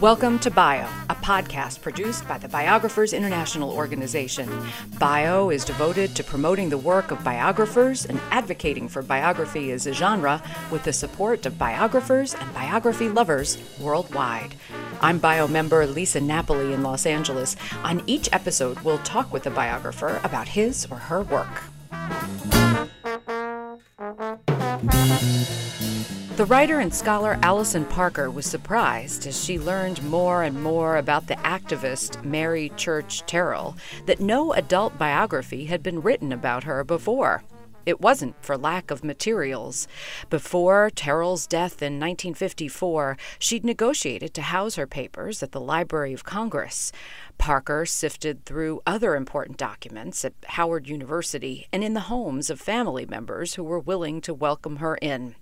Welcome to Bio, a podcast produced by the Biographers International Organization. Bio is devoted to promoting the work of biographers and advocating for biography as a genre with the support of biographers and biography lovers worldwide. I'm Bio member Lisa Napoli in Los Angeles. On each episode, we'll talk with a biographer about his or her work. The writer and scholar Allison Parker was surprised as she learned more and more about the activist Mary Church Terrell that no adult biography had been written about her before. It wasn't for lack of materials. Before Terrell's death in 1954, she'd negotiated to house her papers at the Library of Congress. Parker sifted through other important documents at Howard University and in the homes of family members who were willing to welcome her in.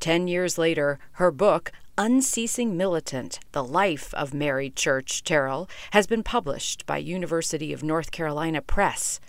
Ten years later, her book, Unceasing Militant The Life of Mary Church Terrell, has been published by University of North Carolina Press.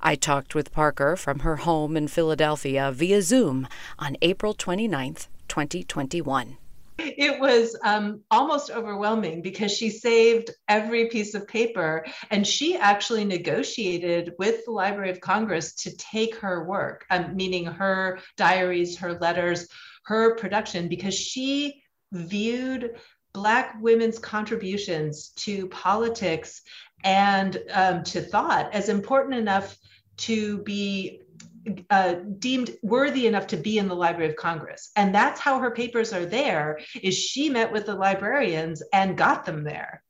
I talked with Parker from her home in Philadelphia via Zoom on April 29, 2021 it was um, almost overwhelming because she saved every piece of paper and she actually negotiated with the library of congress to take her work um, meaning her diaries her letters her production because she viewed Black women's contributions to politics and um, to thought as important enough to be uh, deemed worthy enough to be in the Library of Congress. And that's how her papers are there is she met with the librarians and got them there.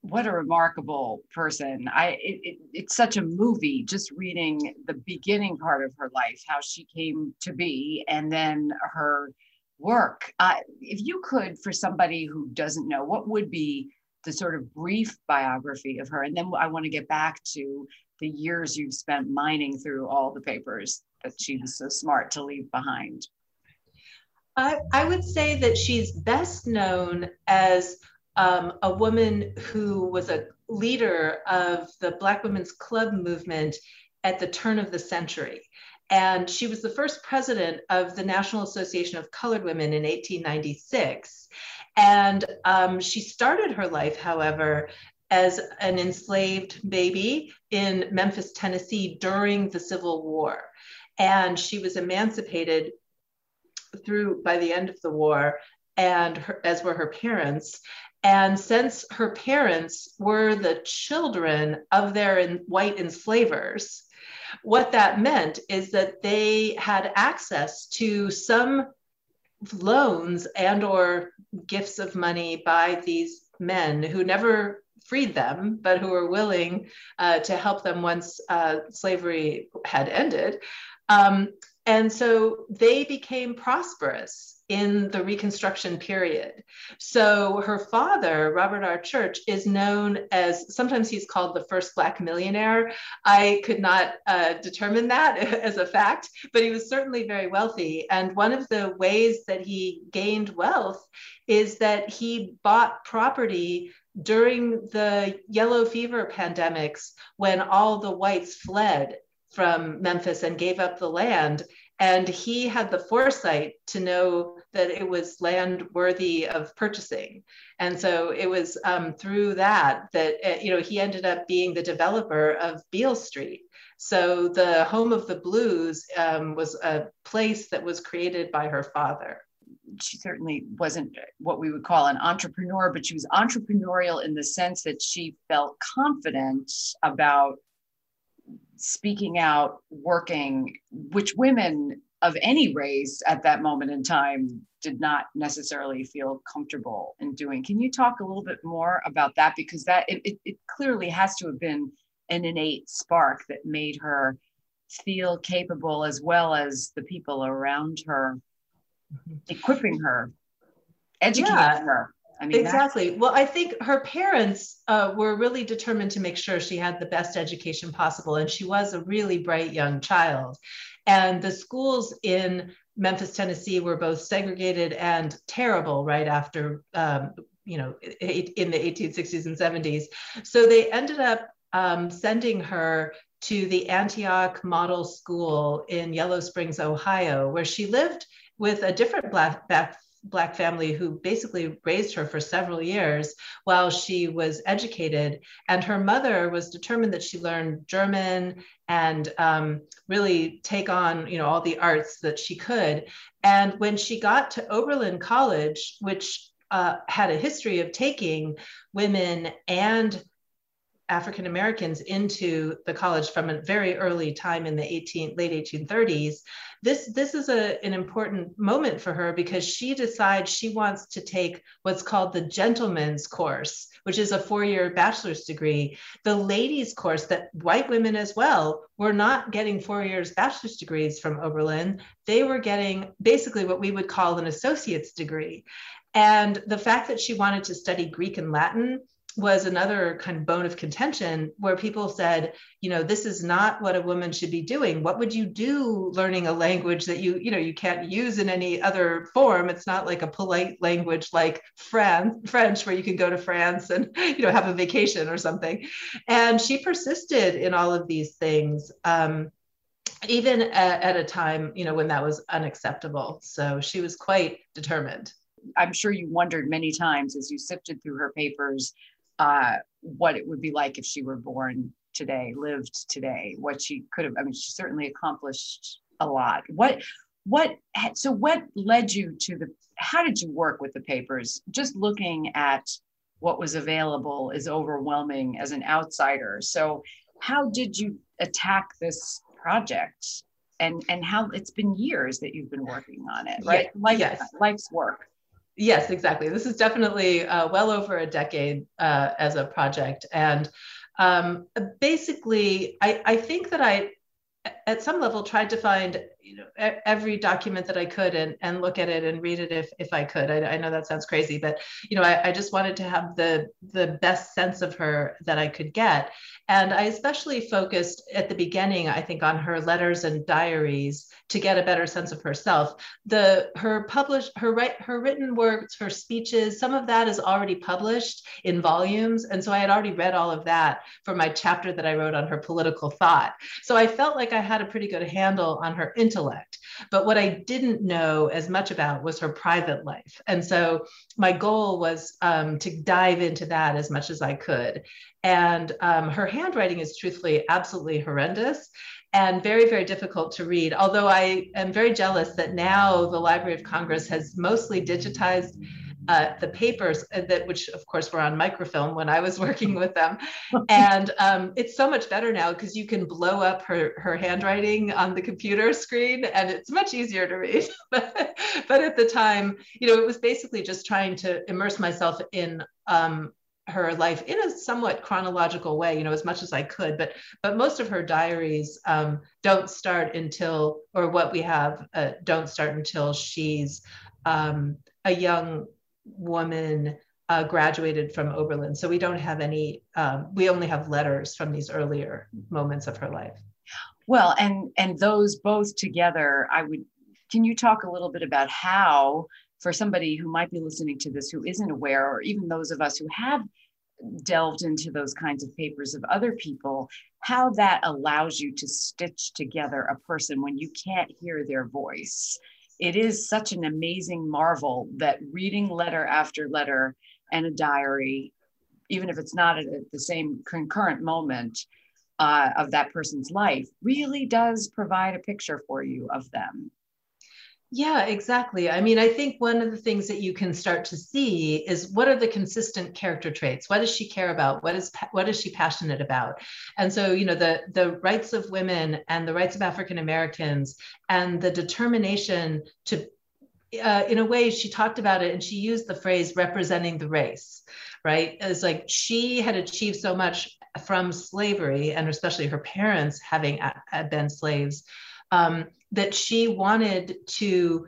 What a remarkable person. I it, it, it's such a movie just reading the beginning part of her life how she came to be and then her work. Uh, if you could for somebody who doesn't know what would be the sort of brief biography of her? And then i want to get back to the years you've spent mining through all the papers that she was so smart to leave behind I, I would say that she's best known as um, a woman who was a leader of the Black Women's Club movement at the turn of the century. And she was the first president of the National Association of Colored Women in 1896. And um, she started her life, however, as an enslaved baby in Memphis, Tennessee during the Civil War. And she was emancipated through by the end of the war and her, as were her parents and since her parents were the children of their white enslavers, what that meant is that they had access to some loans and or gifts of money by these men who never freed them, but who were willing uh, to help them once uh, slavery had ended. Um, and so they became prosperous in the Reconstruction period. So her father, Robert R. Church, is known as sometimes he's called the first Black millionaire. I could not uh, determine that as a fact, but he was certainly very wealthy. And one of the ways that he gained wealth is that he bought property during the yellow fever pandemics when all the whites fled from Memphis and gave up the land. And he had the foresight to know that it was land worthy of purchasing. And so it was um, through that that, uh, you know, he ended up being the developer of Beale Street. So the home of the blues um, was a place that was created by her father. She certainly wasn't what we would call an entrepreneur, but she was entrepreneurial in the sense that she felt confident about speaking out, working, which women of any race at that moment in time did not necessarily feel comfortable in doing. Can you talk a little bit more about that? Because that it, it, clearly has to have been an innate spark that made her feel capable as well as the people around her. Equipping her, educating yeah. her. I mean, exactly. Well, I think her parents uh, were really determined to make sure she had the best education possible, and she was a really bright young child. And the schools in Memphis, Tennessee, were both segregated and terrible right after, um, you know, in the 1860s and 70s. So they ended up um, sending her to the Antioch Model School in Yellow Springs, Ohio, where she lived with a different black, black black family who basically raised her for several years while she was educated. And her mother was determined that she learned german and um, really take on you know all the arts that she could. And when she got to oberlin college which uh, had a history of taking women and African Americans into the college from a very early time in the 18 late 1830s. This this is a, an important moment for her because she decides she wants to take what's called the gentleman's course, which is a four-year bachelor's degree. The ladies' course that white women as well were not getting four years bachelor's degrees from Oberlin. They were getting basically what we would call an associate's degree. And the fact that she wanted to study Greek and Latin was another kind of bone of contention where people said, you know, this is not what a woman should be doing. What would you do learning a language that you, you know, you can't use in any other form? It's not like a polite language like Fran- French, where you can go to France and, you know, have a vacation or something. And she persisted in all of these things. Um, even at, at a time, you know, when that was unacceptable. So she was quite determined. I'm sure you wondered many times as you sifted through her papers uh, what it would be like if she were born today, lived today, what she could have. I mean, she certainly accomplished a lot. What, what, so what led you to the, how did you work with the papers? Just looking at what was available is overwhelming as an outsider. So, how did you attack this project? And, and how it's been years that you've been working on it, right? Yeah, Life, yes. Life's work. Yes, exactly. This is definitely uh, well over a decade uh, as a project. And um, basically, I, I think that I, at some level, tried to find you know every document that I could and, and look at it and read it if, if I could. I, I know that sounds crazy, but you know I, I just wanted to have the the best sense of her that I could get. And I especially focused at the beginning, I think, on her letters and diaries to get a better sense of herself. The her published her write her written works, her speeches, some of that is already published in volumes. And so I had already read all of that for my chapter that I wrote on her political thought. So I felt like I had a pretty good handle on her intellect. But what I didn't know as much about was her private life. And so my goal was um, to dive into that as much as I could. And um, her handwriting is truthfully absolutely horrendous and very, very difficult to read. Although I am very jealous that now the Library of Congress has mostly digitized uh, the papers uh, that which of course were on microfilm when I was working with them. and um, it's so much better now because you can blow up her, her handwriting on the computer screen and it's much easier to read. but, but at the time, you know, it was basically just trying to immerse myself in um, her life in a somewhat chronological way you know as much as i could but but most of her diaries um, don't start until or what we have uh, don't start until she's um, a young woman uh, graduated from oberlin so we don't have any um, we only have letters from these earlier moments of her life well and and those both together i would can you talk a little bit about how for somebody who might be listening to this who isn't aware, or even those of us who have delved into those kinds of papers of other people, how that allows you to stitch together a person when you can't hear their voice. It is such an amazing marvel that reading letter after letter and a diary, even if it's not at the same concurrent moment uh, of that person's life, really does provide a picture for you of them. Yeah, exactly. I mean, I think one of the things that you can start to see is what are the consistent character traits? What does she care about? What is what is she passionate about? And so, you know, the the rights of women and the rights of African Americans and the determination to uh, in a way, she talked about it and she used the phrase representing the race, right? It's like she had achieved so much from slavery and especially her parents having been slaves um, that she wanted to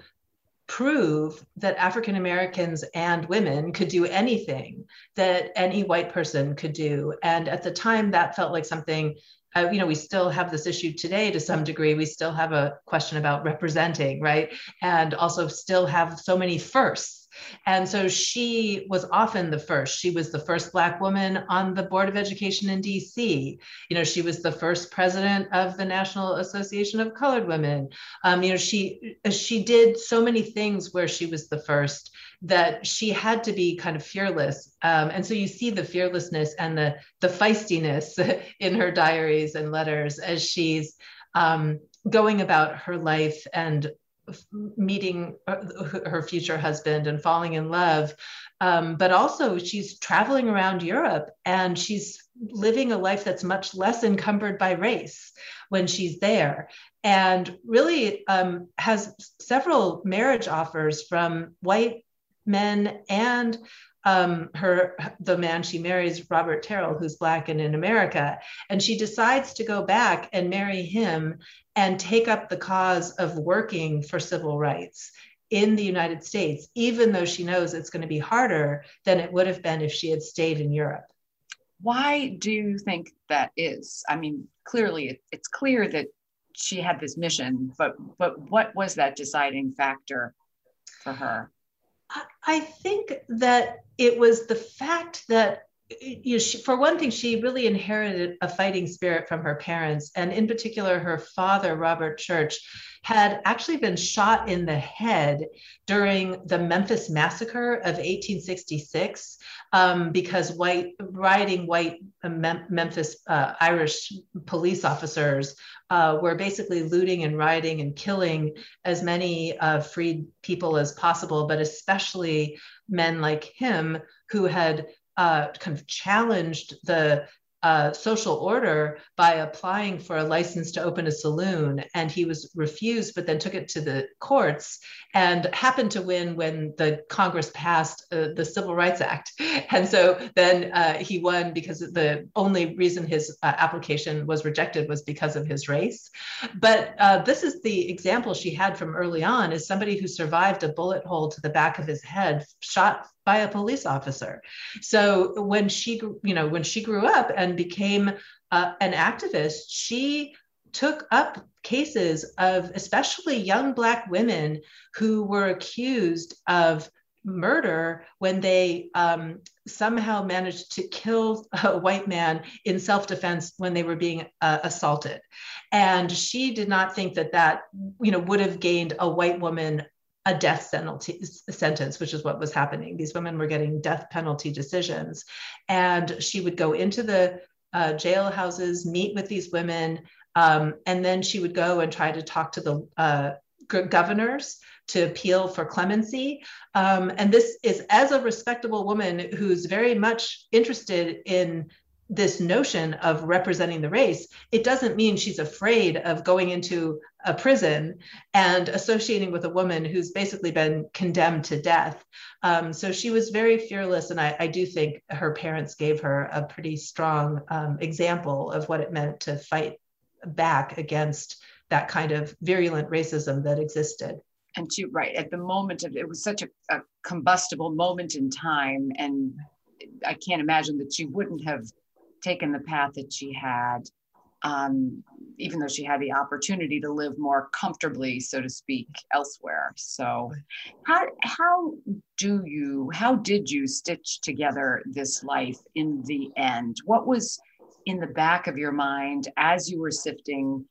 prove that African Americans and women could do anything that any white person could do. And at the time, that felt like something. Uh, you know, we still have this issue today to some degree. We still have a question about representing, right? And also still have so many firsts And so she was often the first. She was the first Black woman on the Board of Education in DC. You know, she was the first president of the National Association of Colored Women. Um, you know, she she did so many things where she was the first that she had to be kind of fearless. Um, and so you see the fearlessness and the the feistiness in her diaries and letters as she's um, going about her life and meeting uh, her future husband and falling in love. Um, but also, she's traveling around Europe and she's living a life that's much less encumbered by race when she's there. And really um, has several marriage offers from white men and um, her the man she marries robert terrell who's black and in america and she decides to go back and marry him and take up the cause of working for civil rights in the united states even though she knows it's going to be harder than it would have been if she had stayed in europe. Why do you think that is? I mean clearly it's clear that she had this mission but but what was that deciding factor for her I think that it was the fact that you know, she, for one thing, she really inherited a fighting spirit from her parents, and in particular, her father, Robert Church, had actually been shot in the head during the Memphis massacre of 1866 um, because white riding white Mem- Memphis uh, Irish police officers uh, were basically looting and rioting and killing as many uh, freed people as possible, but especially men like him who had uh, kind of challenged the uh, social order by applying for a license to open a saloon. And he was refused, but then took it to the courts and happened to win when the Congress passed uh, the Civil Rights Act. And so then uh, he won because the only reason his uh, application was rejected was because of his race. But uh, this is the example she had from early on is somebody who survived a bullet hole to the back of his head, shot by a police officer. So when she, you know, when she grew up and became uh, an activist, she took up cases of especially young Black women who were accused of murder when they um, somehow managed to kill a white man in self-defense when they were being uh, assaulted and she did not think that that you know would have gained a white woman a death penalty sentence, which is what was happening. These women were getting death penalty decisions. And she would go into the uh, jail houses, meet with these women, um, and then she would go and try to talk to the uh, governors to appeal for clemency. Um, and this is as a respectable woman who's very much interested in this notion of representing the race, it doesn't mean she's afraid of going into a prison and associating with a woman who's basically been condemned to death. Um, so she was very fearless. And I, I, do think her parents gave her a pretty strong um, example of what it meant to fight back against that kind of virulent racism that existed. And she, right, at the moment of it was such a, a combustible moment in time. And I can't imagine that she wouldn't have taken the path that she had, um, even though she had the opportunity to live more comfortably, so to speak, elsewhere. So, how how do you how did you stitch together this life in the end? What was in the back of your mind as you were sifting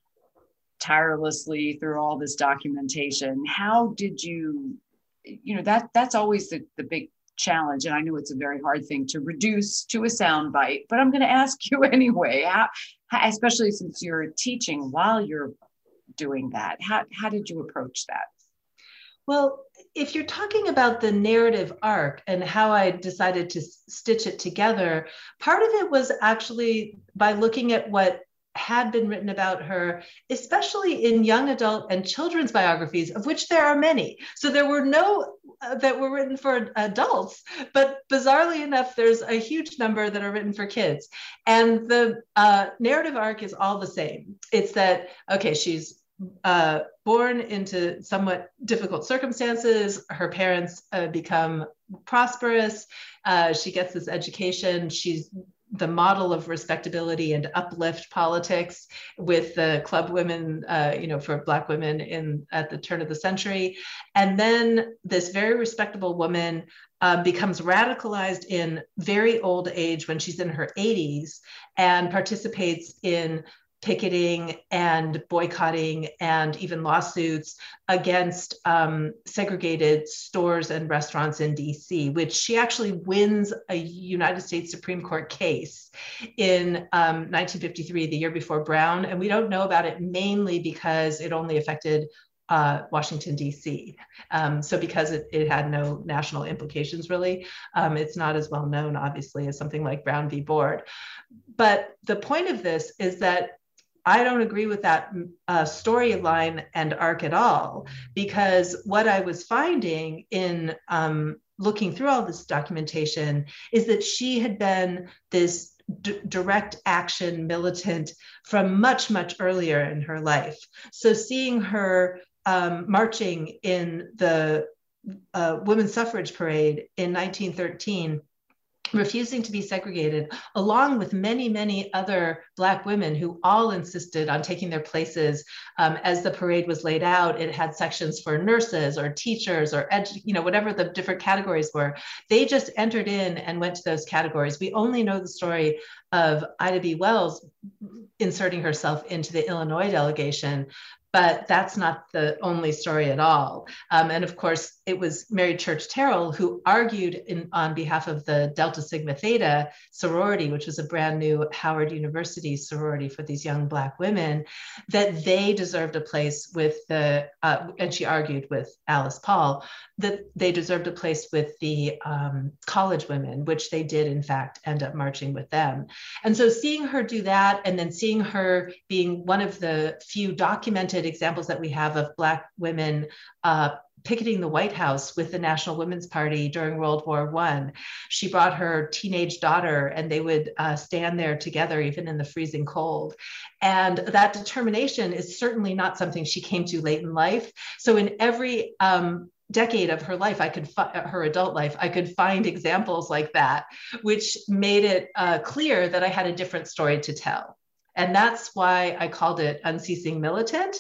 tirelessly through all this documentation? How did you you know that that's always the, the big challenge and i know it's a very hard thing to reduce to a sound bite but i'm going to ask you anyway how, especially since you're teaching while you're doing that how, how did you approach that? Well if you're talking about the narrative arc and how i decided to stitch it together part of it was actually by looking at what had been written about her, especially in young adult and children's biographies, of which there are many. So there were no uh, that were written for adults, but bizarrely enough, there's a huge number that are written for kids. And the uh, narrative arc is all the same. It's that, okay, she's uh, born into somewhat difficult circumstances. Her parents uh, become prosperous. Uh, she gets this education. She's the model of respectability and uplift politics with the club women, uh, you know, for Black women in at the turn of the century, and then this very respectable woman um, becomes radicalized in very old age when she's in her 80s and participates in picketing and boycotting and even lawsuits against um, segregated stores and restaurants in DC, which she actually wins a United States Supreme Court case in um, 1953, the year before Brown. And we don't know about it mainly because it only affected uh, Washington, D.C. Um, so, because it, it, had no national implications really, um, it's not as well known, obviously, as something like Brown v. Board. But the point of this is that I don't agree with that uh, storyline and arc at all, because what I was finding in um, looking through all this documentation is that she had been this d- direct action militant from much, much earlier in her life. So seeing her um, marching in the uh, women's suffrage parade in 1913 refusing to be segregated, along with many, many other Black women who all insisted on taking their places. Um, as the parade was laid out, it had sections for nurses or teachers or, edu- you know, whatever the different categories were. They just entered in and went to those categories. We only know the story of Ida B. Wells inserting herself into the Illinois delegation, but that's not the only story at all. Um, and of course, it was Mary Church Terrell who argued in, on behalf of the Delta Sigma Theta sorority, which was a brand new Howard University sorority for these young Black women, that they deserved a place with the, uh, and she argued with Alice Paul, that they deserved a place with the um, college women, which they did, in fact, end up marching with them. And so seeing her do that, and then seeing her being one of the few documented examples that we have of Black women uh, picketing the White House with the National Women's Party during World War One. She brought her teenage daughter, and they would uh, stand there together, even in the freezing cold. And that determination is certainly not something she came to late in life. So, in every um, decade of her life, I could fi- uh, her adult life, I could find examples like that, which made it uh, clear that I had a different story to tell. And that's why I called it Unceasing Militant,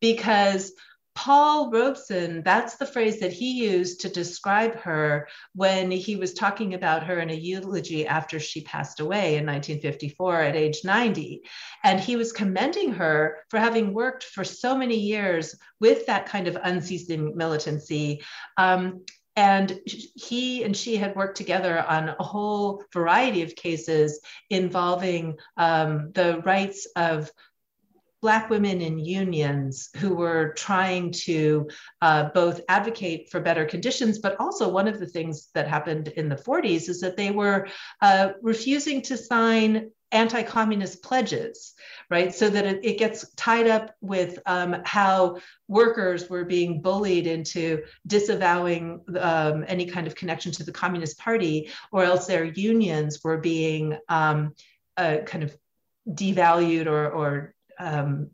because Paul Robeson, that's the phrase that he used to describe her when he was talking about her in a eulogy after she passed away in 1954 at age 90. And he was commending her for having worked for so many years with that kind of unceasing militancy. Um, and he and she had worked together on a whole variety of cases involving um, the rights of Black women in unions who were trying to uh, both advocate for better conditions, but also one of the things that happened in the 40s is that they were uh, refusing to sign anti communist pledges, right? So that it, it gets tied up with um, how workers were being bullied into disavowing um, any kind of connection to the Communist Party, or else their unions were being um, uh, kind of devalued or, or um,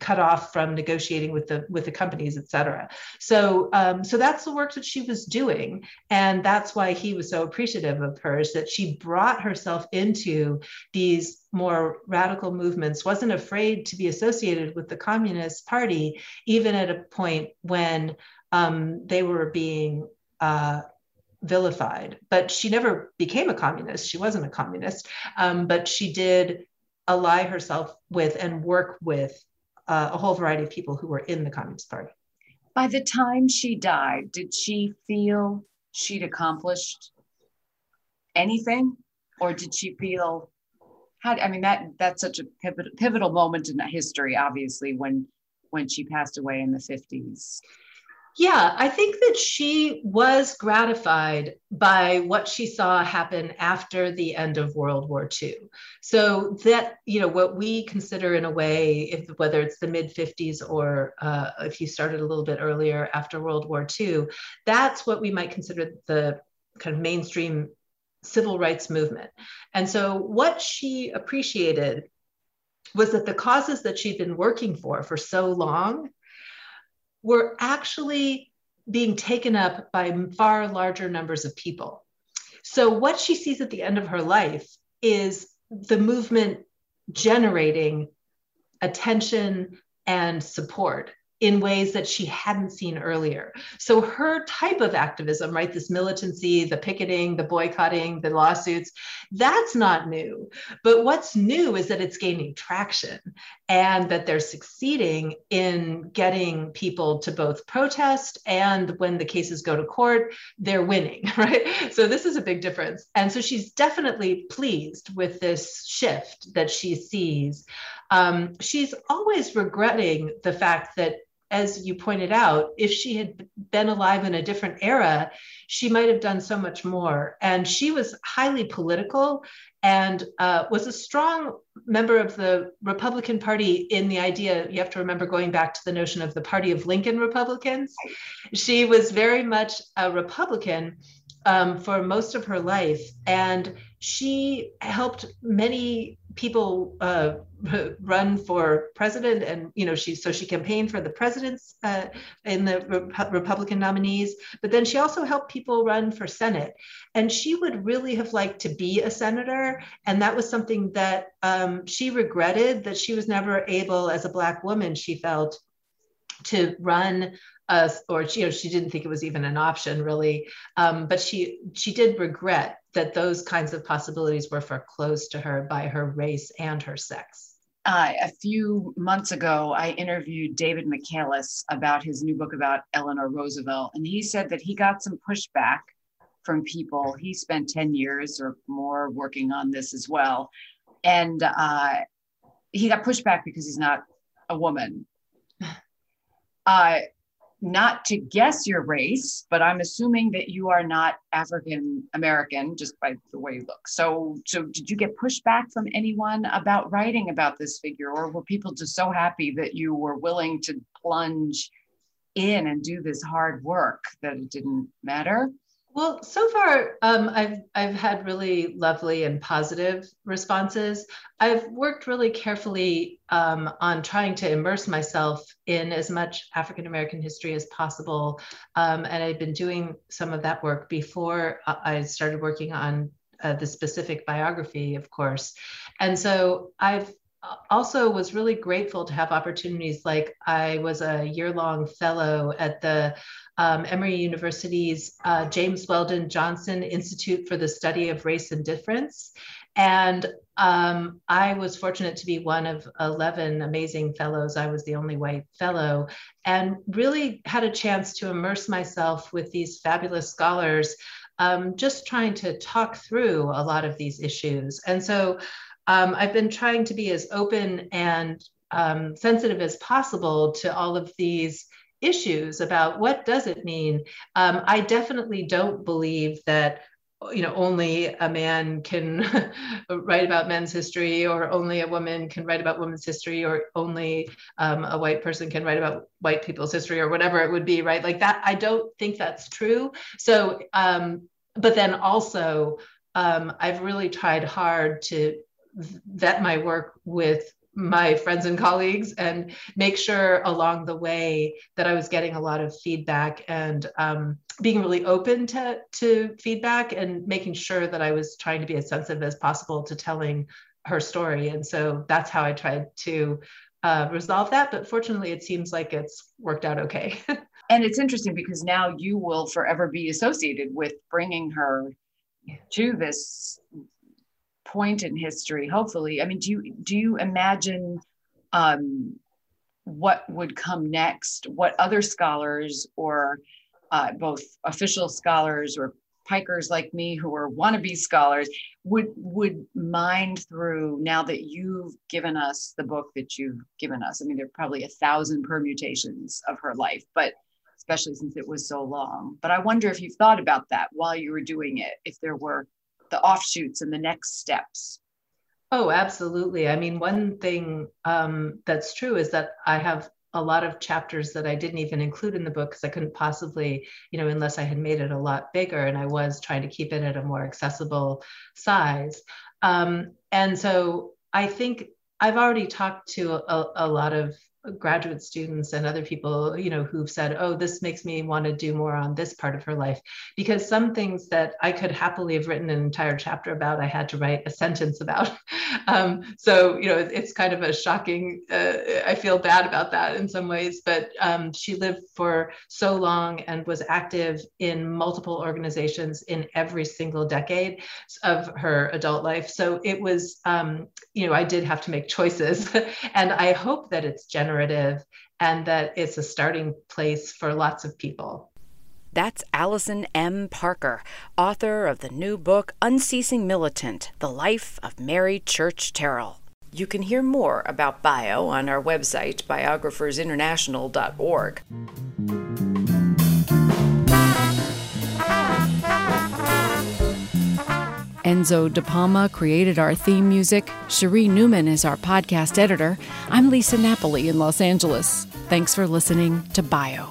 cut off from negotiating with the with the companies, et cetera. So um, so that's the work that she was doing, and that's why he was so appreciative of hers that she brought herself into these more radical movements, wasn't afraid to be associated with the Communist Party, even at a point when um, they were being uh, vilified. But she never became a communist. She wasn't a communist, um, but she did ally herself with and work with uh, a whole variety of people who were in the Communist Party. By the time she died, did she feel she'd accomplished anything, or did she feel? How, I mean, that that's such a pivotal, pivotal moment in history, obviously, when when she passed away in the 50s. Yeah, I think that she was gratified by what she saw happen after the end of World War II. So that, you know, what we consider in a way, if whether it's the mid 50s or uh, if you started a little bit earlier after World War II, that's what we might consider the kind of mainstream civil rights movement. And so what she appreciated was that the causes that she'd been working for for so long were actually being taken up by far larger numbers of people. So, what she sees at the end of her life is the movement generating attention and support in ways that she hadn't seen earlier. So her type of activism, right, this militancy, the picketing, the boycotting, the lawsuits, that's not new. But what's new is that it's gaining traction and that they're succeeding in getting people to both protest and when the cases go to court, they're winning, right? So this is a big difference. And so she's definitely pleased with this shift that she sees. Um, she's always regretting the fact that as you pointed out, if she had been alive in a different era, she might have done so much more. And she was highly political and uh, was a strong member of the Republican Party in the idea, you have to remember going back to the notion of the Party of Lincoln Republicans. She was very much a Republican um, for most of her life. And she helped many people uh, run for president and you know she so she campaigned for the presidents uh, in the Rep- republican nominees but then she also helped people run for senate. And she would really have liked to be a senator and that was something that um, she regretted that she was never able as a black woman she felt to run uh, or she, you know, she didn't think it was even an option really. Um, but she she did regret that those kinds of possibilities were foreclosed to her by her race and her sex. Uh, a few months ago, I interviewed David Michaelis about his new book about Eleanor Roosevelt, and he said that he got some pushback from people. He spent 10 years or more working on this as well. And uh, he got pushback because he's not a woman. Uh, not to guess your race, but I'm assuming that you are not African American just by the way you look. So, so did you get pushback from anyone about writing about this figure, or were people just so happy that you were willing to plunge in and do this hard work that it didn't matter? Well, so far, um, I've I've had really lovely and positive responses. I've worked really carefully um, on trying to immerse myself in as much African American history as possible, um, and I've been doing some of that work before I started working on uh, the specific biography, of course. And so I've also was really grateful to have opportunities like I was a year long fellow at the um, Emory University's uh, James Weldon Johnson Institute for the Study of Race and Difference. And um, I was fortunate to be one of 11 amazing fellows. I was the only white fellow, and really had a chance to immerse myself with these fabulous scholars, um, just trying to talk through a lot of these issues. And so um, I've been trying to be as open and um, sensitive as possible to all of these issues about what does it mean. Um, I definitely don't believe that you know only a man can write about men's history or only a woman can write about women's history or only um, a white person can write about white people's history or whatever it would be right like that i don't think that's true so um, but then also um, i've really tried hard to vet my work with my friends and colleagues and make sure along the way that I was getting a lot of feedback and um, being really open to, to feedback and making sure that I was trying to be as sensitive as possible to telling her story. And so that's how I tried to uh, resolve that. But fortunately, it seems like it's worked out okay. and it's interesting because now you will forever be associated with bringing her to this point in history hopefully. I mean do you do you imagine um, what would come next? What other scholars or uh, both official scholars or pikers like me who are wannabe scholars would would mind through now that you've given us the book that you've given us? I mean there are probably a thousand permutations of her life but especially since it was so long. But i wonder if you've thought about that while you were doing it if there were the offshoots and the next steps? Oh, absolutely. I mean, one thing um, that's true is that I have a lot of chapters that I didn't even include in the book because I couldn't possibly, you know, unless I had made it a lot bigger and I was trying to keep it at a more accessible size. Um, and so I think I've already talked to a, a lot of graduate students and other people, you know, who've said, "Oh, this makes me want to do more on this part of her life," because some things that I could happily have written an entire chapter about, I had to write a sentence about. um, so, you know, it's kind of a shocking. Uh, I feel bad about that in some ways, but um, she lived for so long and was active in multiple organizations in every single decade of her adult life. So it was, um, you know, I did have to make choices, and I hope that it's generative and that it's a starting place for lots of people. That's Allison M. Parker, author of the new book Unceasing Militant The Life of Mary Church Terrell. You can hear more about Bio on our website, biographersinternational.org. Enzo De Palma created our theme music. Cherie Newman is our podcast editor. I'm Lisa Napoli in Los Angeles. Thanks for listening to Bio.